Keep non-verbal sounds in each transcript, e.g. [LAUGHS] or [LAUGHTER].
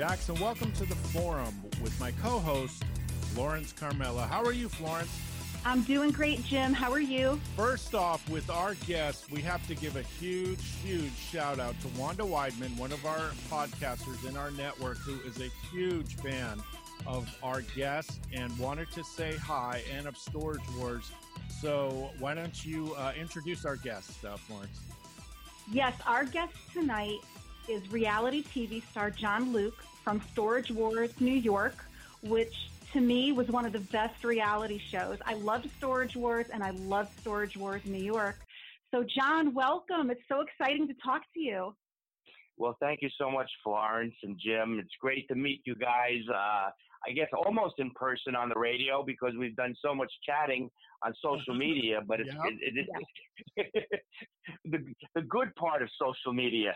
Jackson. Welcome to the forum with my co host, Florence Carmela. How are you, Florence? I'm doing great, Jim. How are you? First off, with our guest, we have to give a huge, huge shout out to Wanda Weidman, one of our podcasters in our network, who is a huge fan of our guest and wanted to say hi and of Storage Wars. So, why don't you uh, introduce our guest, uh, Florence? Yes, our guest tonight is reality TV star John Luke from Storage Wars New York, which to me was one of the best reality shows. I loved Storage Wars and I loved Storage Wars New York. So, John, welcome. It's so exciting to talk to you. Well, thank you so much, Florence and Jim. It's great to meet you guys. Uh, I guess almost in person on the radio because we've done so much chatting on social media. But it's Yep. it, it, [LAUGHS] the the good part of social media.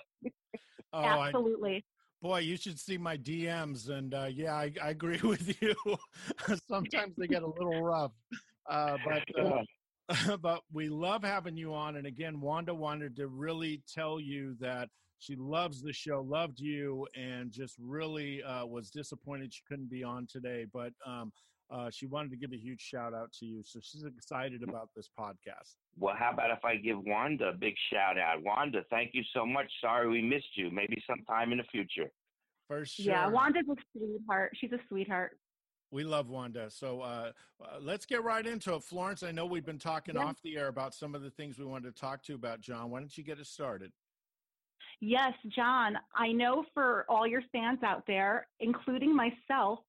Oh, I, Absolutely. Boy, you should see my DMs, and uh, yeah, I, I agree [LAUGHS] with you. Sometimes they get a little rough, uh, but uh, [LAUGHS] but we love having you on. And again, Wanda wanted to really tell you that she loves the show, loved you, and just really uh, was disappointed she couldn't be on today. But um, uh, she wanted to give a huge shout out to you, so she's excited about this podcast. Well, how about if I give Wanda a big shout out? Wanda, thank you so much. Sorry we missed you. Maybe sometime in the future. For sure. Yeah, Wanda's a sweetheart. She's a sweetheart. We love Wanda. So uh, uh, let's get right into it. Florence, I know we've been talking Yeah. off the air about some of the things we wanted to talk to you about John. Why don't you get us started? Yes, John, I know for all your fans out there, including myself,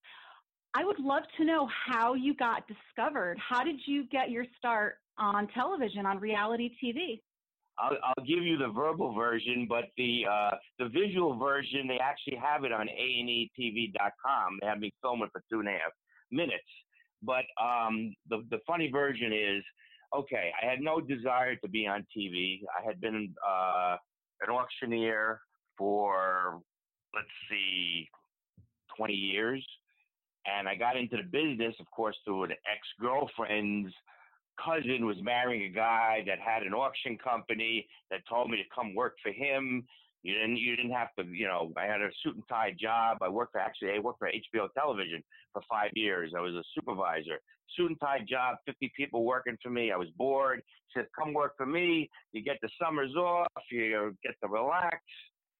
I would love to know how you got discovered. How did you get your start on television, on reality TV? I'll, I'll give you the verbal version, but the uh, the visual version they actually have it on A and E TV.com. They have me film it for two and a half minutes. But um, the the funny version is, okay, I had no desire to be on TV. I had been uh, an auctioneer for let's see, twenty years, and I got into the business, of course, through an ex girlfriend's cousin was marrying a guy that had an auction company that told me to come work for him. You didn't you didn't have to, you know, I had a suit and tie job. I worked for actually I worked for HBO television for five years. I was a supervisor. Suit and tie job, fifty people working for me. I was bored. Said, Come work for me. You get the summers off, you get to relax.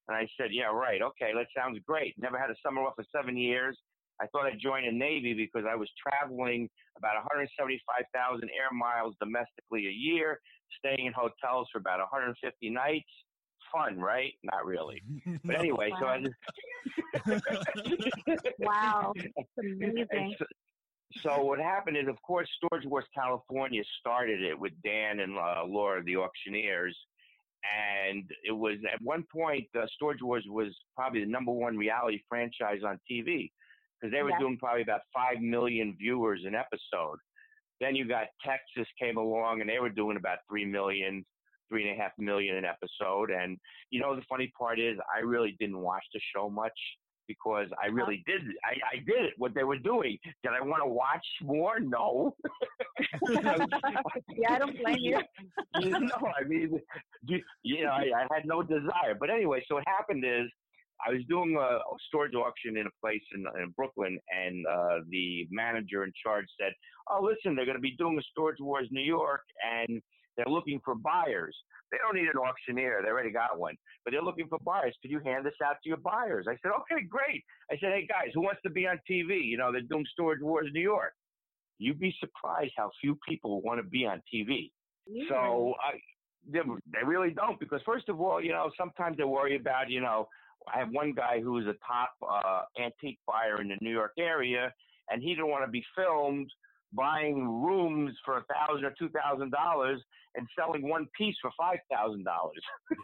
And I said, Yeah, right, okay, that sounds great. Never had a summer off for seven years. I thought I'd join the Navy because I was traveling about 175,000 air miles domestically a year, staying in hotels for about 150 nights. Fun, right? Not really. [LAUGHS] But anyway, so I just. [LAUGHS] Wow, [LAUGHS] it's amazing. So, so what happened is, of course, Storage Wars California started it with Dan and uh, Laura, the auctioneers. And it was at one point, uh, Storage Wars was probably the number one reality franchise on TV because they were Yeah. doing probably about 5 million viewers an episode. Then you got Texas came along and they were doing about 3 million, three and a half million an episode. And, you know, the funny part is I really didn't watch the show much because I really did. I, I did it, what they were doing. Did I want to watch more? No. [LAUGHS] [LAUGHS] yeah, I don't blame you. [LAUGHS] no, I mean, you, know, I, I had no desire. But anyway, so what happened is I was doing a storage auction in a place in, in Brooklyn, and uh, the manager in charge said, "Oh, listen, they're going to be doing a Storage Wars New York, and they're looking for buyers. They don't need an auctioneer; they already got one, but they're looking for buyers. Could you hand this out to your buyers?" I said, "Okay, great." I said, "Hey guys, who wants to be on TV? You know, they're doing Storage Wars New York." You'd be surprised how few people want to be on TV. So I, they, they really don't because first of all, you know, sometimes they worry about, you know, I have one guy who's a top uh, antique buyer in the New York area, and he didn't want to be filmed buying rooms for a thousand or two thousand dollars and selling one piece for five thousand dollars.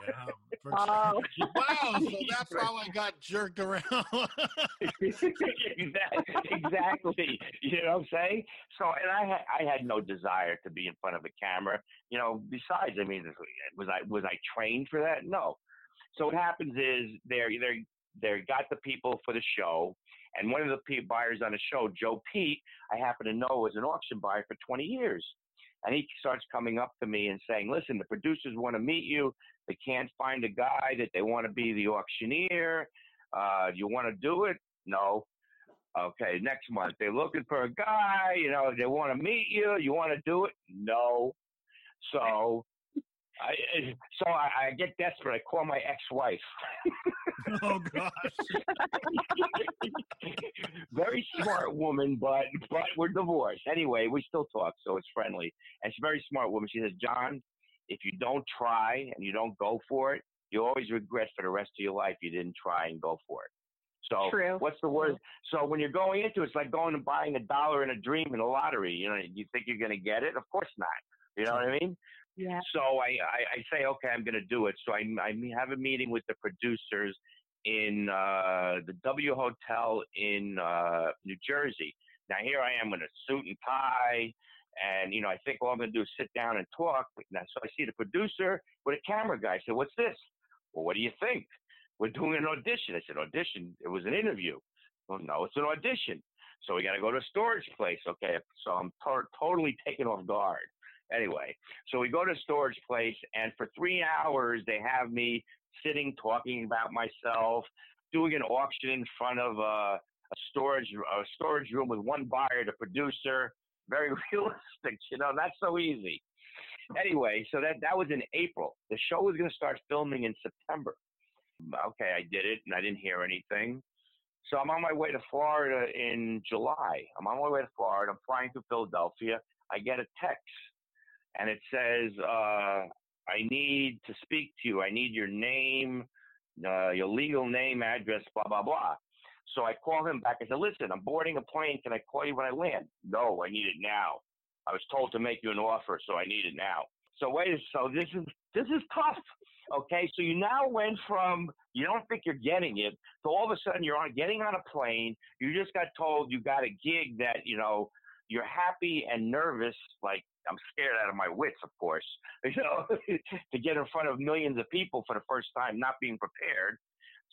Yeah, for [LAUGHS] oh. wow, so [LAUGHS] that's how I got jerked around. exactly. You know what I'm saying? So, and I had I had no desire to be in front of a camera. You know, besides, I mean, was I was I trained for that? No. So what happens is they're they're they got the people for the show, and one of the buyers on the show, Joe Pete, I happen to know was an auction buyer for 20 years. And he starts coming up to me and saying, listen, the producers want to meet you. They can't find a guy that they want to be the auctioneer. Uh, you want to do it? No. Okay, next month. They're looking for a guy, you know, they want to meet you. You want to do it? No. So I, so I, I, get desperate. I call my ex-wife. [LAUGHS] oh gosh. [LAUGHS] very smart woman, but but we're divorced. Anyway, we still talk, so it's friendly. And she's a very smart woman. She says, John, if you don't try and you don't go for it, you always regret for the rest of your life you didn't try and go for it. So True. what's the word? So when you're going into it, it's like going and buying a dollar in a dream in a lottery. You know, you think you're going to get it? Of course not. You know what I mean? Yeah. So I, I, I say, okay, I'm going to do it. So I, I have a meeting with the producers in uh, the W Hotel in uh, New Jersey. Now here I am in a suit and tie, and you know I think all I'm going to do is sit down and talk. Now, so I see the producer with a camera guy. I said, "What's this?" Well, what do you think? We're doing an audition. I said, "Audition? It was an interview." Well, no, it's an audition. So we got to go to a storage place. Okay, so I'm to- totally taken off guard. Anyway, so we go to storage place, and for three hours they have me sitting talking about myself, doing an auction in front of a, a storage a storage room with one buyer, the producer. Very [LAUGHS] realistic, you know, not so easy. Anyway, so that that was in April. The show was going to start filming in September. Okay, I did it, and I didn't hear anything. So I'm on my way to Florida in July. I'm on my way to Florida. I'm flying to Philadelphia. I get a text and it says, uh, I need to speak to you. I need your name, uh, your legal name, address, blah, blah, blah. So I call him back. I said, listen, I'm boarding a plane. Can I call you when I land? No, I need it now. I was told to make you an offer, so I need it now. So wait, so this is this is tough. Okay, so you now went from you don't think you're getting it to all of a sudden you're on getting on a plane. You just got told you got a gig that you know you're happy and nervous, like I'm scared out of my wits, of course, [LAUGHS] you know, to get in front of millions of people for the first time, not being prepared.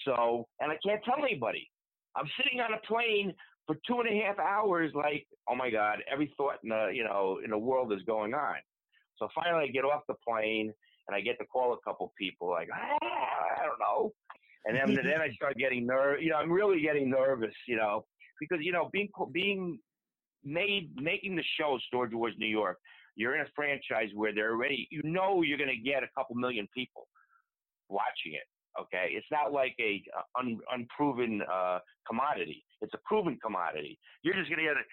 So, and I can't tell anybody. I'm sitting on a plane for two and a half hours, like, oh my God, every thought in the, you know, in the world is going on. So finally, I get off the plane and I get to call a couple people, like, ah, I don't know. And then, then I start getting nervous. You know, I'm really getting nervous, you know, because you know, being being made making the show Storage Wars New York you're in a franchise where they're already, you know, you're going to get a couple million people watching it. Okay, it's not like a un, unproven uh, commodity. It's a proven commodity. You're just going to get a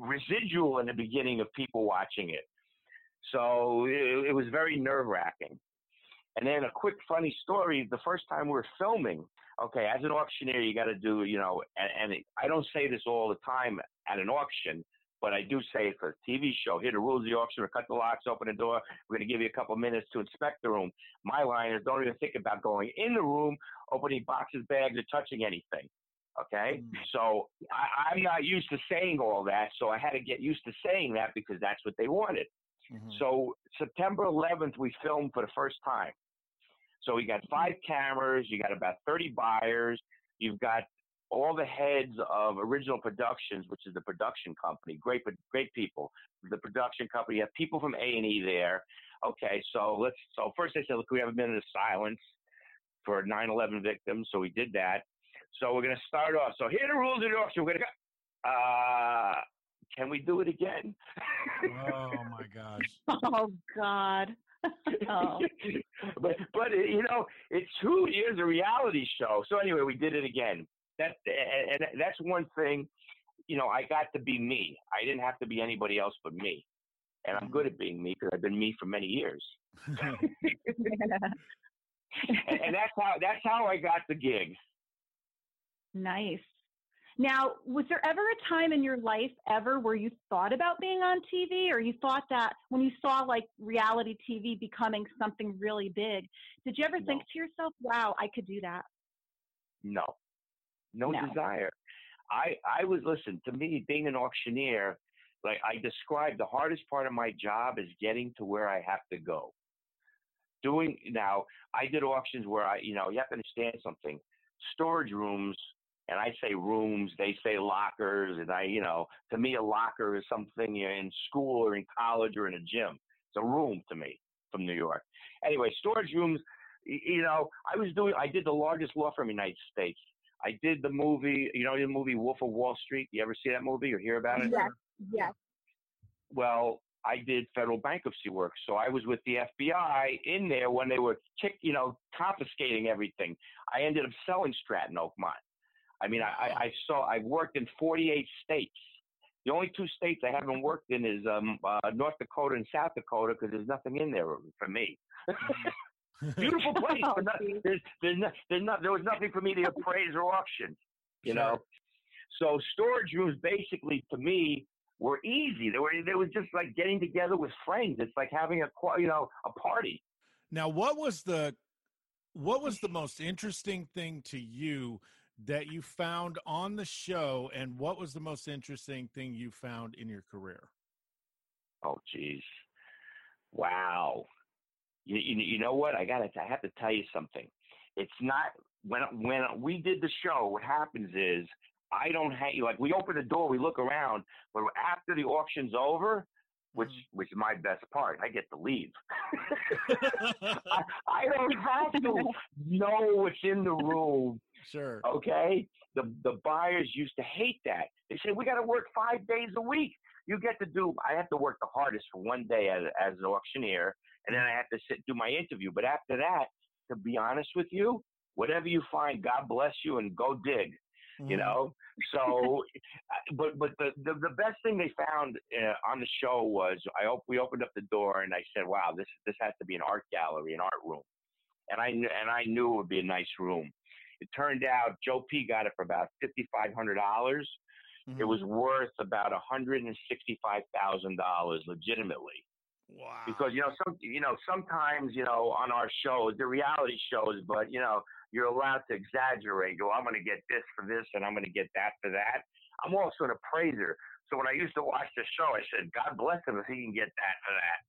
residual in the beginning of people watching it. So it, it was very nerve wracking. And then a quick funny story: the first time we were filming, okay, as an auctioneer, you got to do, you know, and, and it, I don't say this all the time at an auction, but I do say for a TV show, here the rules of the auction, cut the locks, open the door. We're going to give you a couple minutes to inspect the room. My line is don't even think about going in the room, opening boxes, bags, or touching anything. Okay, mm. so I, I'm not used to saying all that, so I had to get used to saying that because that's what they wanted. Mm-hmm. So September 11th, we filmed for the first time. So we got five cameras, you got about 30 buyers, you've got all the heads of Original Productions, which is the production company, great, great people. The production company, you have people from A and E there. Okay, so let's. So first they said, look, we have a minute of silence for 9/11 victims, so we did that. So we're going to start off. So here are the rules of the auction. We're going to go. Uh, can we do it again? oh my [LAUGHS] gosh. Oh God. [LAUGHS] oh. but but you know it's true. It is a reality show. So anyway, we did it again that and that's one thing. You know, I got to be me. I didn't have to be anybody else but me. and I'm good mm-hmm. at being me because I've been me for many years. [LAUGHS] [LAUGHS] and, and that's how that's how I got the gig. Nice. Now, was there ever a time in your life ever where you thought about being on TV or you thought that when you saw like reality TV becoming something really big, did you ever No. think to yourself, wow, I could do that? No, no, No. desire. I I was listen to me being an auctioneer. Like I described, the hardest part of my job is getting to where I have to go. Doing now, I did auctions where I, you know, you have to understand something. Storage rooms, and I say rooms, they say lockers, and I, you know, to me a locker is something you're in school or in college or in a gym. It's a room to me from New York. Anyway, storage rooms. You know, I was doing. I did the largest law firm in the United States. I did the movie, you know, the movie Wolf of Wall Street. You ever see that movie or hear about it? Yes. Yes. Well, I did federal bankruptcy work, so I was with the FBI in there when they were kick, you know, confiscating everything. I ended up selling Stratton Oakmont. I mean, I, I, saw. I worked in 48 states. The only two states I haven't worked in is um, uh, North Dakota and South Dakota because there's nothing in there for me. Beautiful [LAUGHS] place, Oh, but not, oh, there's there's not, there's not there was nothing for me to [LAUGHS] appraise or auction. You know, so storage rooms basically to me were easy. They were they was just like getting together with friends. It's like having a you know a party. Now, what was the what was the most interesting thing to you that you found on the show, and what was the most interesting thing you found in your career? Oh, geez, wow. You, you you know what? I got to I have to tell you something. It's not when when we did the show. What happens is I don't have you like we open the door, we look around, but after the auction's over, which mm. which is my best part, I get to leave. [LAUGHS] I, [LAUGHS] I don't have to know what's in the room. Sure. Okay, the the buyers used to hate that. They said we got to work five days a week. You get to do. I have to work the hardest for one day as as an auctioneer, and then I have to sit do my interview. But after that, to be honest with you, whatever you find, God bless you, and go dig. You Mhm. know. So, but but the, the the best thing they found uh, on the show was I op- we opened up the door and I said, wow, this this has to be an art gallery, an art room, and I kn- and I knew it would be a nice room. It turned out Joe P got it for about fifty five hundred dollars. It Mhm. was worth about a hundred and sixty five thousand dollars legitimately wow. because you know some you know sometimes you know on our shows the reality shows but you know you're allowed to exaggerate go i'm going to get this for this and i'm going to get that for that i'm also an appraiser so when i used to watch the show i said god bless him if he can get that for that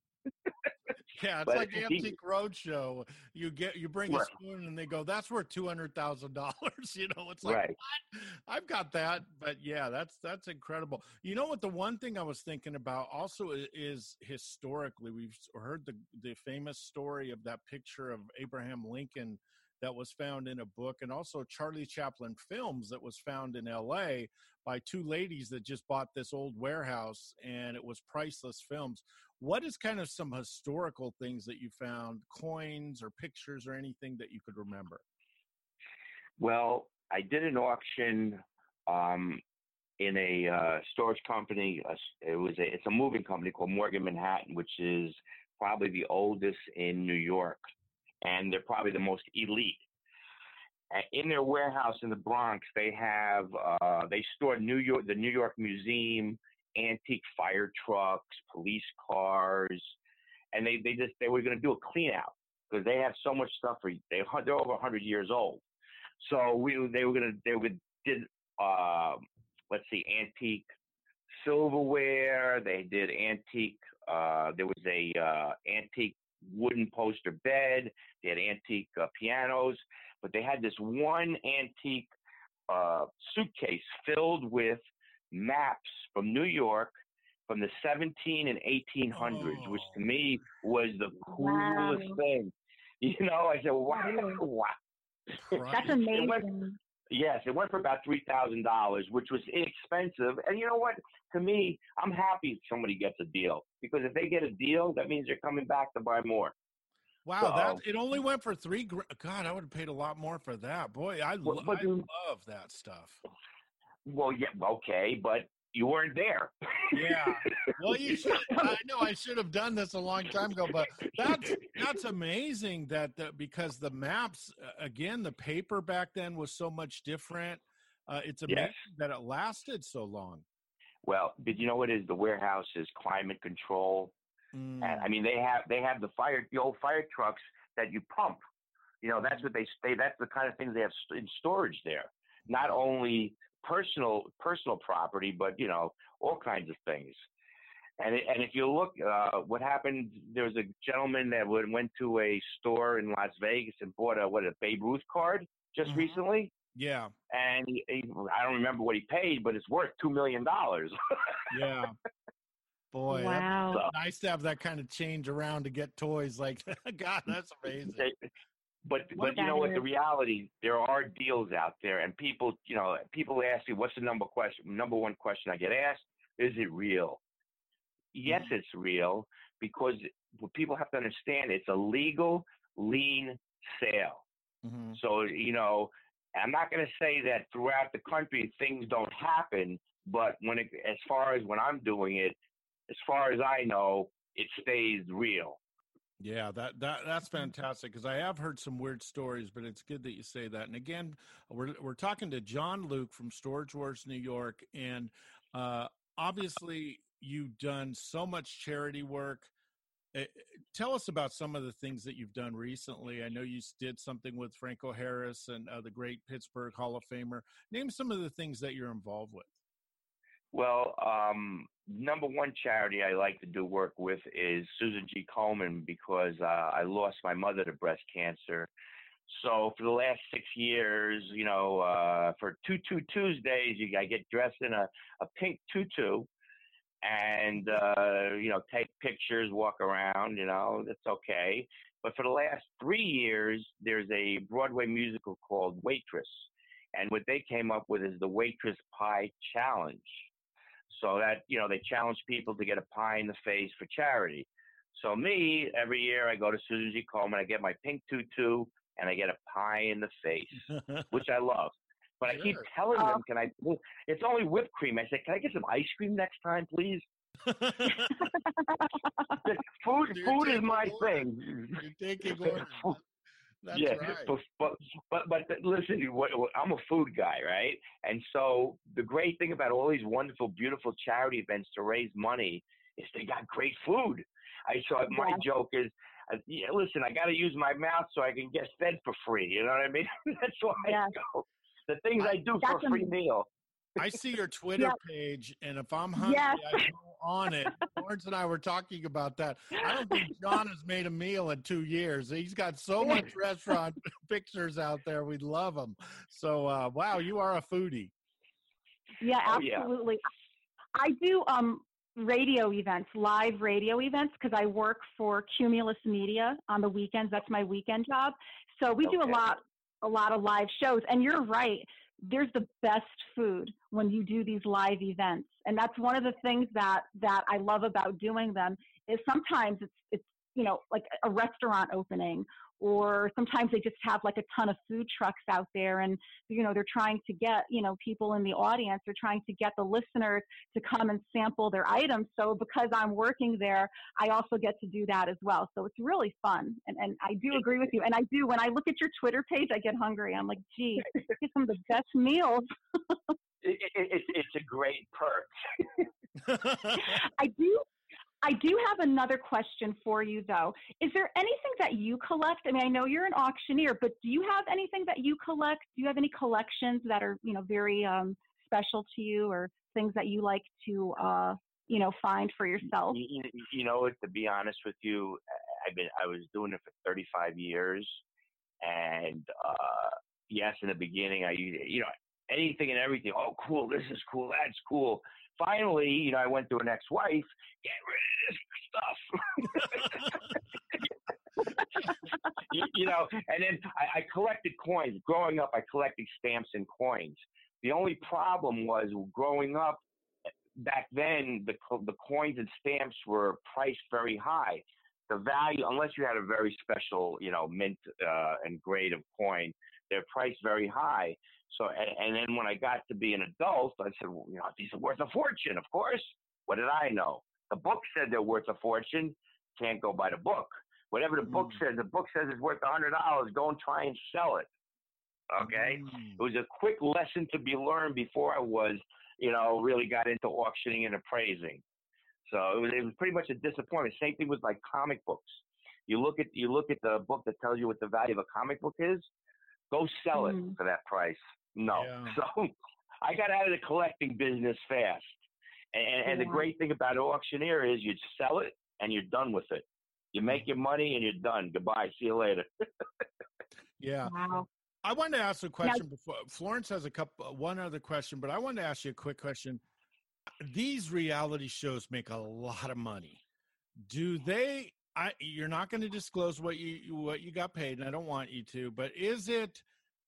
Yeah, it's But like he- Antique Roadshow. You get you bring a spoon and they go, "That's worth two hundred thousand dollars." [LAUGHS] You know, it's like, right what? I've got that, but yeah, that's that's incredible. You know what? The one thing I was thinking about also is historically, we've heard the the famous story of that picture of Abraham Lincoln that was found in a book, and also Charlie Chaplin films that was found in L.A. by two ladies that just bought this old warehouse, and it was priceless films. What is kind of some historical things that you found, coins or pictures or anything that you could remember? well i did an auction um in a uh, storage company uh, it was a it's a moving company called morgan manhattan which is probably the oldest in new york and they're probably the most elite in their warehouse in the Bronx, they have uh, they store New York, the New York Museum, antique fire trucks, police cars, and they they just they were going to do a clean out because they have so much stuff for they they're over 100 years old. So we they were going to they would did uh, let's see antique silverware. They did antique. Uh, there was a uh, antique wooden poster bed. They had antique uh, pianos, but they had this one antique uh, suitcase filled with maps from New York from the 17 and 1800s, which to oh. me was the coolest Wow. thing. [LAUGHS] You know, I said, wow, Wow. [LAUGHS] wow. That's Christ. It went- amazing. Yes, it went for about three thousand dollars, which was inexpensive. And you know what? To me, I'm happy if somebody gets a deal because if they get a deal, that means they're coming back to buy more. Wow, that it only went for three. God, I would have paid a lot more for that. Boy, I, Well, lo- but I love that stuff. Well, yeah, okay, but you weren't there. yeah. Well, you [LAUGHS] should. I know I should have done this a long time ago, but that's that's amazing that the, because the maps again, the paper back then was so much different. Uh, it's amazing Yes. that it lasted so long. Well, but you know what is the warehouse is climate control. Mm. And I mean, they have they have the fire the old fire trucks that you pump. You know, that's what they stay. That's the kind of things they have in storage there. Not only personal personal property, but you know, all kinds of things. And it, and if you look, uh, what happened? There was a gentleman that would, went to a store in Las Vegas and bought a what a Babe Ruth card just Mhm. recently. Yeah, And he, he, I don't remember what he paid, but it's worth two million dollars. [LAUGHS] yeah. Boy, that's wow. nice to have that kind of change around to get toys like that. [LAUGHS] God, that's amazing. But What but you know what? The reality, there are deals out there, and people, you know, people ask me, "What's the number question?" Number one question I get asked: Is it real? Yes, Mhm. it's real because what people have to understand it's a legal lien sale. hmm So you know, I'm not going to say that throughout the country things don't happen, but when it, as far as when I'm doing it, as far as I know, it stays real. Yeah, that that that's fantastic because I have heard some weird stories, but it's good that you say that. And again, we're we're talking to John Luke from Storage Wars New York, and uh, obviously you've done so much charity work. Uh, tell us about some of the things that you've done recently. I know you did something with Franco Harris and uh, the great Pittsburgh Hall of Famer. Name some of the things that you're involved with. Well, um, number one charity I like to do work with is Susan G. Komen because uh, I lost my mother to breast cancer. So for the last six years, you know, uh, for Tutu Tuesdays, you I get dressed in a, a pink tutu and, uh, you know, take pictures, walk around, you know, that's okay. But for the last three years, there's a Broadway musical called Waitress. And what they came up with is the Waitress Pie Challenge. So that, you know, they challenge people to get a pie in the face for charity. So me, every year I go to Susan G. Komen, I get my pink tutu, and I get a pie in the face, [LAUGHS] which I love. But I keep telling them, can I? It's only whipped cream. I said, can I get some ice cream next time, please? [LAUGHS] [LAUGHS] Food, You're food is my orders. thing. You're taking orders. That's yeah, right. but, but but but listen, what, what- I'm a food guy, right? And so the great thing about all these wonderful, beautiful charity events to raise money is they got great food. I so my joke is, uh, yeah, listen, I got to use my mouth so I can get fed for free. You know what I mean? [LAUGHS] That's why Yeah. I go. The things I do for a free meal. I see your [LAUGHS] Twitter Yeah. page, and if I'm hungry, Yes. I go on it. [LAUGHS] Florence and I were talking about that. I don't think [LAUGHS] John has made a meal in two years. He's got so much restaurant [LAUGHS] pictures out there. We love them. So, uh, wow, you are a foodie. Yeah, Oh, yeah. absolutely. I do um radio events, live radio events, because I work for Cumulus Media on the weekends. That's my weekend job. So we do a lot, a lot of live shows. And you're right. There's the best food when you do these live events, and that's one of the things that that I love about doing them. Is sometimes it's it's you know like a restaurant opening, or sometimes they just have like a ton of food trucks out there, and you know they're trying to get you know people in the audience they're trying to get the listeners to come and sample their items. So because i'm working there i also get to do that as well. So it's really fun. And, and i do agree with you. And i do when i look at your twitter page i get hungry. I'm like gee get [LAUGHS] some of the best meals. It, it, it, it's a great perk. [LAUGHS] i do I do have another question for you, though. Is there anything that you collect? I mean, I know you're an auctioneer, but do you have anything that you collect? Do you have any collections that are, you know, very um, special to you, or things that you like to, uh, you know, find for yourself? You, know, to be honest with you, I- I've been I was doing it for 35 years, and uh, yes, in the beginning, I you know anything and everything. Oh, cool! This is cool. That's cool. Finally, you know, I went to an ex-wife. Get rid of this stuff. [LAUGHS] you, you know, and then I, I collected coins. Growing up, I collected stamps and coins. The only problem was growing up back then the the coins and stamps were priced very high. the value, unless you had a very special, you know, mint uh, and grade of coin, they're priced very high. So, and, and then when I got to be an adult, I said, well, you know, these are worth a fortune, of course. What did I know? The book said they're worth a fortune. Can't go by the book. Whatever the mm. book says, the book says it's worth a hundred dollars. Go and try and sell it. Okay, mm. it was a quick lesson to be learned before I was, you know, really got into auctioning and appraising. So it was, it was pretty much a disappointment. Same thing with like comic books. You look at you look at the book that tells you what the value of a comic book is. Go sell mm. it for that price. No. Yeah. [LAUGHS] So I got out of the collecting business fast. And, and, the great thing about an auctioneer is you sell it and you're done with it. You make your money and you're done. Goodbye. See you later. yeah. Wow. I wanted to ask a question now, before Florence has a couple one other question, but I wanted to ask you a quick question. These reality shows make a lot of money. Do they I you're not going to disclose what you what you got paid and I don't want you to, but is it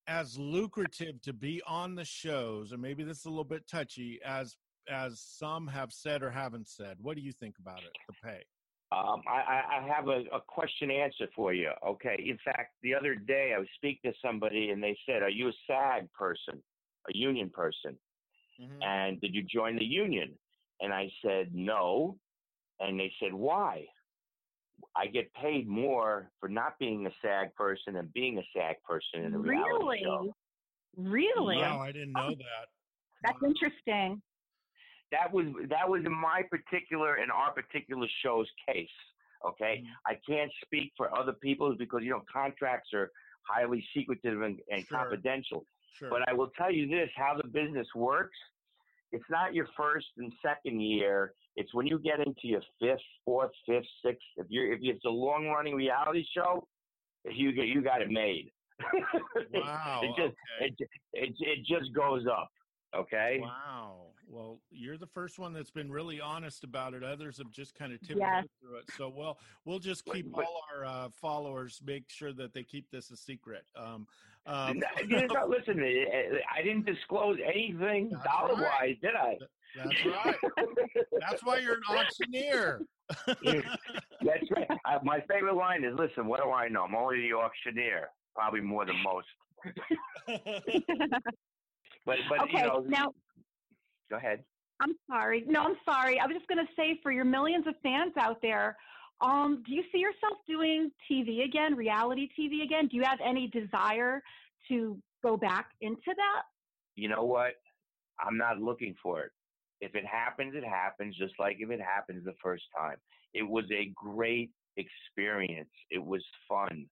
as lucrative to be on the shows and maybe this is a little bit touchy as as some have said or haven't said. What do you think about it, the pay? Um, I, I, have a, a, question answer for you. Okay. In fact, the other day I was speaking to somebody and they said, Are you a SAG person, a union person? Mm-hmm. And did you join the union? And I said, No. And they said, Why? I get paid more for not being a SAG person than being a SAG person in a reality really? show. Really? Wow, I didn't know that. That's wow. interesting that was that was in my particular in our particular show's case. Okay, mm-hmm. I can't speak for other people's because you know contracts are highly secretive and, and sure. confidential. Sure. But I will tell you this: how the business works. It's not your first and second year. It's when you get into your fifth, fourth, fifth, sixth. If you're if it's a long running reality show, you get you got it made. [LAUGHS] Wow. it just okay. it, it it just goes up. Okay. Wow. Well, you're the first one that's been really honest about it. Others have just kind of tipped yes. through it. So, well, we'll just keep but, all our uh, followers make sure that they keep this a secret. Um, [LAUGHS] um, listen, I didn't disclose anything dollar wise, right. did I? That's right. that's why you're an auctioneer. that's right. Uh, my favorite line is, "Listen, what do I know? I'm only the auctioneer. Probably more than most." [LAUGHS] But but okay, you know, now go ahead. I'm sorry. No, I'm sorry. I was just going to say for your millions of fans out there, um, do you see yourself doing TV again, reality TV again? Do you have any desire to go back into that? You know what? I'm not looking for it. If it happens, it happens, just like if it happens the first time. It was a great experience. It was fun.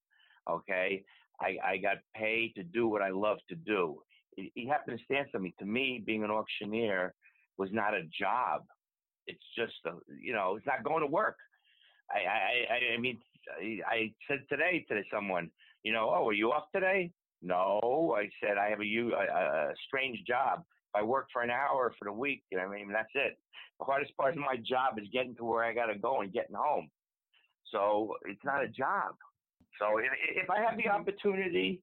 Okay. I, I got paid to do what I love to do It happened to understand something. To me, being an auctioneer was not a job. It's just a, you know, it's not going to work. I, I, I mean, I said today to someone, you know, oh, are you off today? No, I said I have a, a, a strange job. I work for an hour for the week, you know, I mean, that's it. The hardest part of my job is getting to where I got to go and getting home. So it's not a job. So if, if I have the opportunity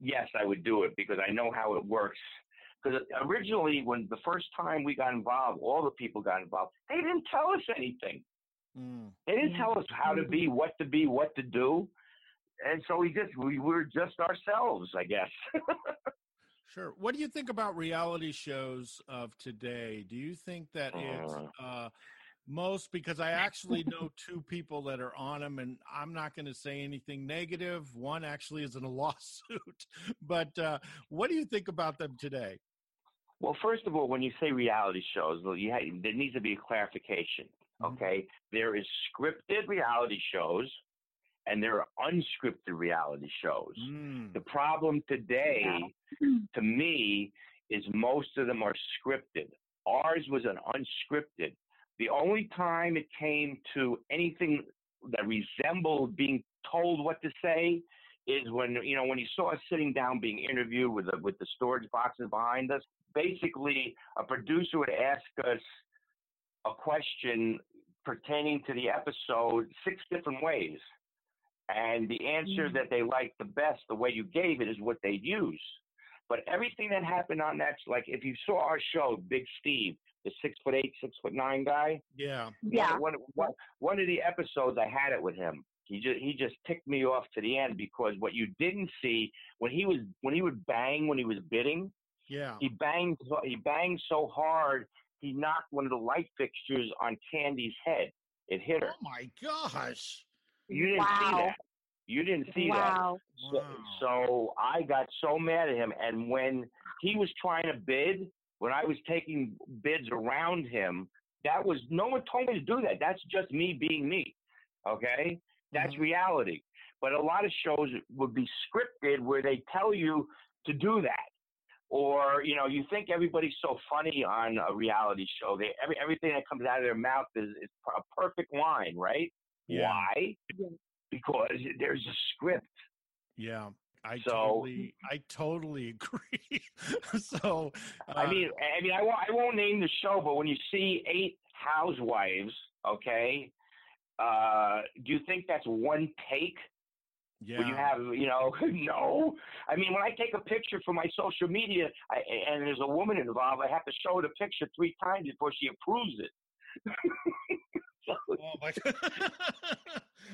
yes, I would do it because I know how it works. Because originally, when the first time we got involved, all the people got involved. They didn't tell us anything. Mm. They didn't tell us how to be, what to be, what to do, and so we just we were just ourselves, I guess. [LAUGHS] sure. What do you think about reality shows of today? Do you think that it's uh. uh, most because I actually [LAUGHS] know two people that are on them, and I'm not going to say anything negative. One actually is in a [LAUGHS] lawsuit, but uh, what do you think about them today? Well, first of all, when you say reality shows, you have, there needs to be a clarification. Mm-hmm. Okay, mm-hmm. there is scripted reality shows, and there are unscripted reality shows. Mm. The problem today, [CLEARS THROAT] to me, is most of them are scripted. Ours was an unscripted. The only time it came to anything that resembled being told what to say is when you know when you saw us sitting down being interviewed with the with the storage boxes behind us. Basically, a producer would ask us a question pertaining to the episode six different ways, and the answer mm-hmm. that they liked the best, the way you gave it, is what they'd use. But everything that happened on that, like if you saw our show, Big Steve, the six foot eight, six foot nine guy. Yeah. Yeah. One, one, one of the episodes I had it with him. He just he just ticked me off to the end because what you didn't see when he was when he would bang when he was bidding, Yeah. he banged he banged so hard he knocked one of the light fixtures on Candy's head. It hit her. Oh my gosh. You didn't see that. You didn't see that. So, Wow. so I got so mad at him, and when he was trying to bid, when I was taking bids around him, that was no one told me to do that. That's just me being me. Okay, that's Mhm. reality. But a lot of shows would be scripted where they tell you to do that, or you know, you think everybody's so funny on a reality show. They every everything that comes out of their mouth is, is a perfect line, right? Yeah. Why? Because there's a script. Yeah. I So- totally I totally [LAUGHS] agree. so uh, I mean, I mean, I won't, I won't name the show, but when you see eight housewives, okay, uh, do you think that's one take? yeah. When you have, you know, [LAUGHS] no. I mean, when I take a picture for my social media, I, and there's a woman involved, I have to show her the picture three times before she approves it. [LAUGHS] So, [LAUGHS] Oh my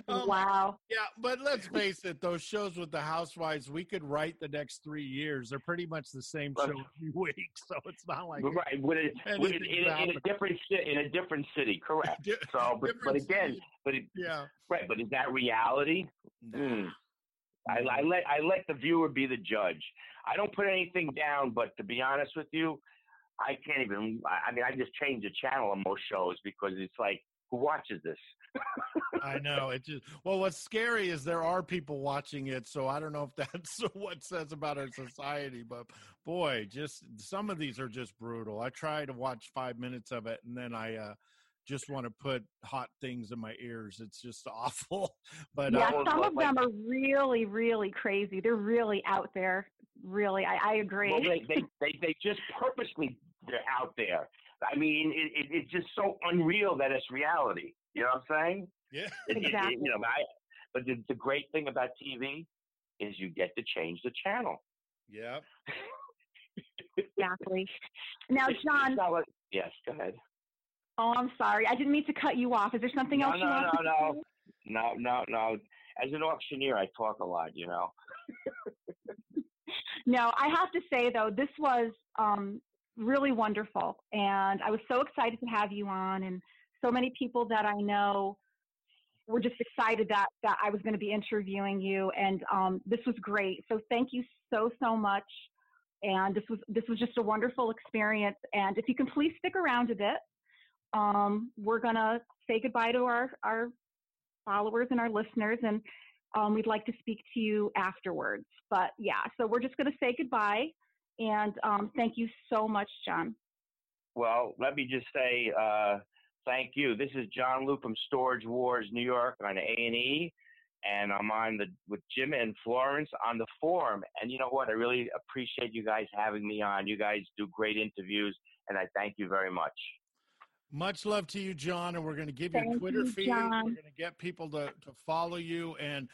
Oh, [LAUGHS] my- wow. Yeah, but let's face it, those shows with the housewives, we could write the next three years. They're pretty much the same show every [LAUGHS] week, so it's not like right, with a, with a, in, a, in a different in a different city, correct? Di- So, but but again, but it, yeah. right, but is that reality? Mm. I, I let I let the viewer be the judge. I don't put anything down, but to be honest with you, I can't even. I I mean, I just change the channel on most shows because it's like, who watches this? [LAUGHS] I know it just well what's scary is there are people watching it so I don't know if that's [LAUGHS] what says about our society but boy just some of these are just brutal I try to watch 5 minutes of it and then I uh just want to put hot things in my ears it's just [LAUGHS] awful but Yeah, uh, some of them are really, really crazy. They're really out there. Really, I, I agree. Well, they, they they they just purposely they're out there. I mean, it, it, it's just so unreal that it's reality. You know what I'm saying? yeah [LAUGHS] It- it- Exactly. you know, I, but the, the great thing about TV is you get to change the channel. yeah exactly. Now, It's- it's John. like- yes, go ahead. Oh, I'm sorry. I didn't mean to cut you off. Is there something No, else you no, want no, to no. say? No, no, no. As an auctioneer, I talk a lot. You know. [LAUGHS] No, I have to say though, this was um, really wonderful, and I was so excited to have you on, and so many people that I know were just excited that that I was going to be interviewing you, and um, this was great. So thank you so so much, and this was this was just a wonderful experience. And if you can please stick around a bit, um, we're gonna say goodbye to our our followers and our listeners, and um, we'd like to speak to you afterwards. But yeah, so we're just going to say goodbye. And um, thank you so much, John. Well, let me just say uh, thank you. This is John Luke from Storage Wars, New York, on A and E, and I'm on the with Jim and Florence on the forum. And you know what? I really appreciate you guys having me on. You guys do great interviews, and I thank you very much. Much love to you, John, and we're going to give you a Thank Twitter you, feed. John. We're going to get people to, to follow you. And it,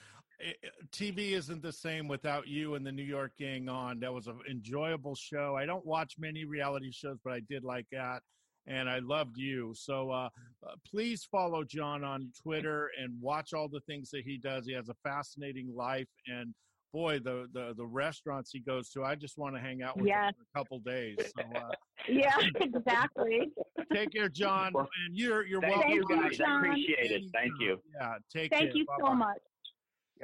TV isn't the same without you and the New York gang on. That was an enjoyable show. I don't watch many reality shows, but I did like that. And I loved you. So uh, uh, please follow John on Twitter and watch all the things that he does. He has a fascinating life. And boy, the, the, the restaurants he goes to, I just want to hang out with Yes. him for a couple days. So uh, [LAUGHS] Yeah, exactly. Take care, John. And you're you're Thank welcome. you Thank you, guys. John. I appreciate it. Thank you. Yeah, take care. Thank you so Bye-bye.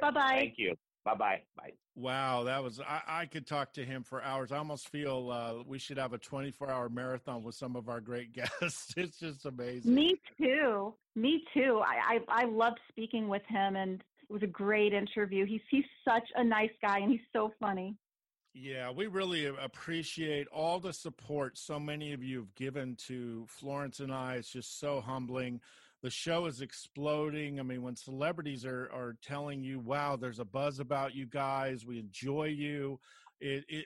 Much. Bye-bye. Thank you. Bye bye. Bye. Wow, that was I, I could talk to him for hours. I almost feel uh, we should have a 24 hour marathon with some of our great [LAUGHS] guests. It's just amazing. Me too. Me too. I, I I loved speaking with him, and it was a great interview. He's he's such a nice guy, and he's so funny. Yeah, we really appreciate all the support so many of you have given to Florence and I. It's just so humbling. The show is exploding. I mean, when celebrities are are telling you, "Wow, there's a buzz about you guys. We enjoy you." It it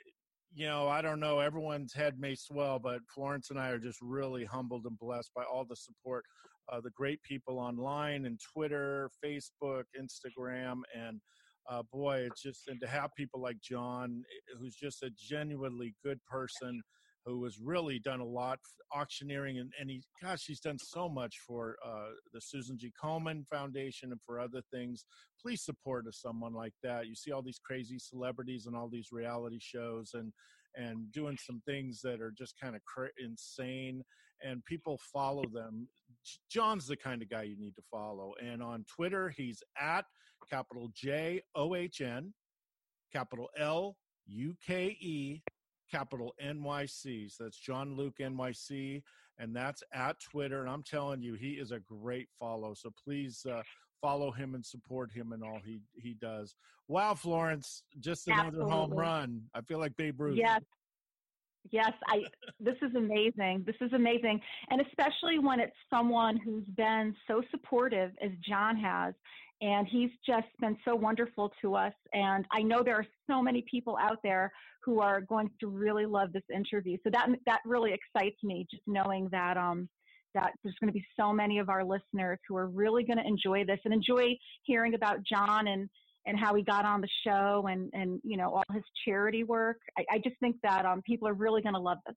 you know, I don't know, everyone's head may swell, but Florence and I are just really humbled and blessed by all the support, uh, the great people online and Twitter, Facebook, Instagram, and uh, boy, it's just and to have people like John, eh, who's just a genuinely good person, who has really done a lot auctioneering and, and he gosh he's done so much for uh, the susan g. Komen foundation and for other things. Please support a, someone like that. You see all these crazy celebrities and all these reality shows and and doing some things that are just kind of cra- insane and people follow them. John's the kind of guy you need to follow and on twitter he's at capital j o h n capital l u k e capital NYC. So that's John Luke NYC, and that's at Twitter. And I'm telling you, he is a great follow. So please uh, follow him and support him and all he he does. Wow, Florence, just another Absolutely. home run. I feel like Babe Ruth. Yes. Yes, I this is amazing. This is amazing. And especially when it's someone who's been so supportive as John has and he's just been so wonderful to us. And I know there are so many people out there who are going to really love this interview. So that that really excites me, just knowing that um, that there's going to be so many of our listeners who are really going to enjoy this and enjoy hearing about John and and how he got on the show and and you know all his charity work. I, I just think that um, people are really going to love this.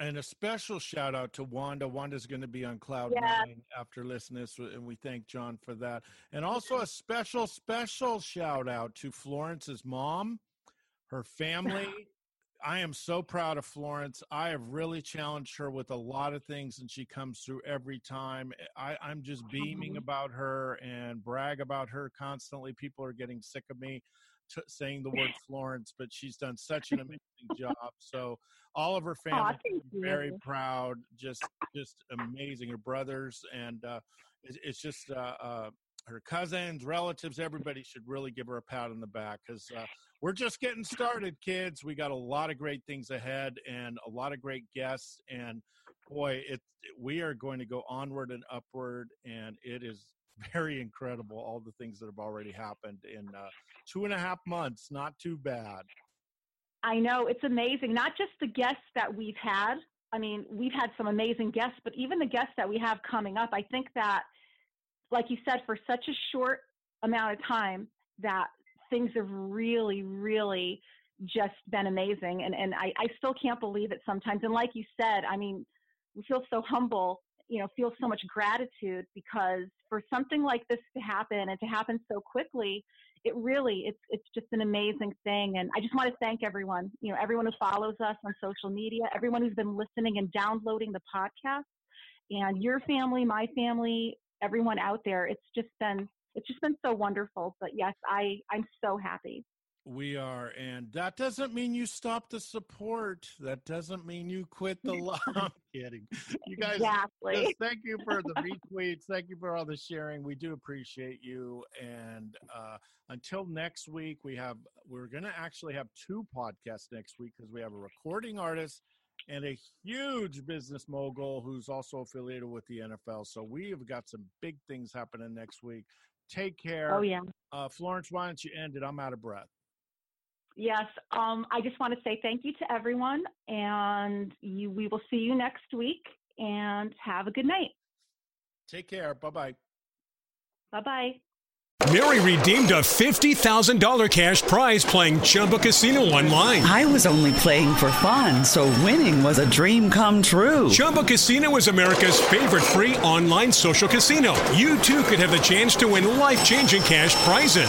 And a special shout out to Wanda. Wanda's going to be on Cloud yeah. Nine after listening, and we thank John for that. And also a special, special shout out to Florence's mom, her family. [LAUGHS] I am so proud of Florence. I have really challenged her with a lot of things, and she comes through every time. I, I'm just beaming mm-hmm. about her and brag about her constantly. People are getting sick of me t- saying the word [LAUGHS] Florence, but she's done such an amazing job. So all of her family oh, very proud, just just amazing. Her brothers and uh, it's, it's just uh, uh, her cousins, relatives, everybody should really give her a pat on the back because uh, we're just getting started, kids. We got a lot of great things ahead and a lot of great guests. And boy, it we are going to go onward and upward, and it is very incredible all the things that have already happened in uh, two and a half months not too bad. I know it's amazing not just the guests that we've had i mean we've had some amazing guests but even the guests that we have coming up i think that like you said for such a short amount of time that things have really really just been amazing and and I, I still can't believe it sometimes and like you said i mean we feel so humble you know feel so much gratitude because for something like this to happen and to happen so quickly it really it's it's just an amazing thing. And i just want to thank everyone you know everyone who follows us on social media everyone who's been listening and downloading the podcast and your family my family everyone out there. It's just been it's just been so wonderful. But yes i i'm so happy we are, and that doesn't mean you stop the support. That doesn't mean you quit the [LAUGHS] love. I'm kidding. You guys, exactly. thank you for the retweets. Thank you for all the sharing. We do appreciate you. And uh, until next week, we have we're going to actually have two podcasts next week because we have a recording artist and a huge business mogul who's also affiliated with the NFL. So we have got some big things happening next week. Take care. Oh yeah. Uh, Florence, why don't you end it? I'm out of breath. Yes, um, I just want to say thank you to everyone, and you, we will see you next week. And have a good night. Take care. Bye bye. Bye bye. Mary redeemed a $50,000 cash prize playing Chumba Casino online. I was only playing for fun, so winning was a dream come true. Chumba Casino is America's favorite free online social casino. You too could have the chance to win life changing cash prizes.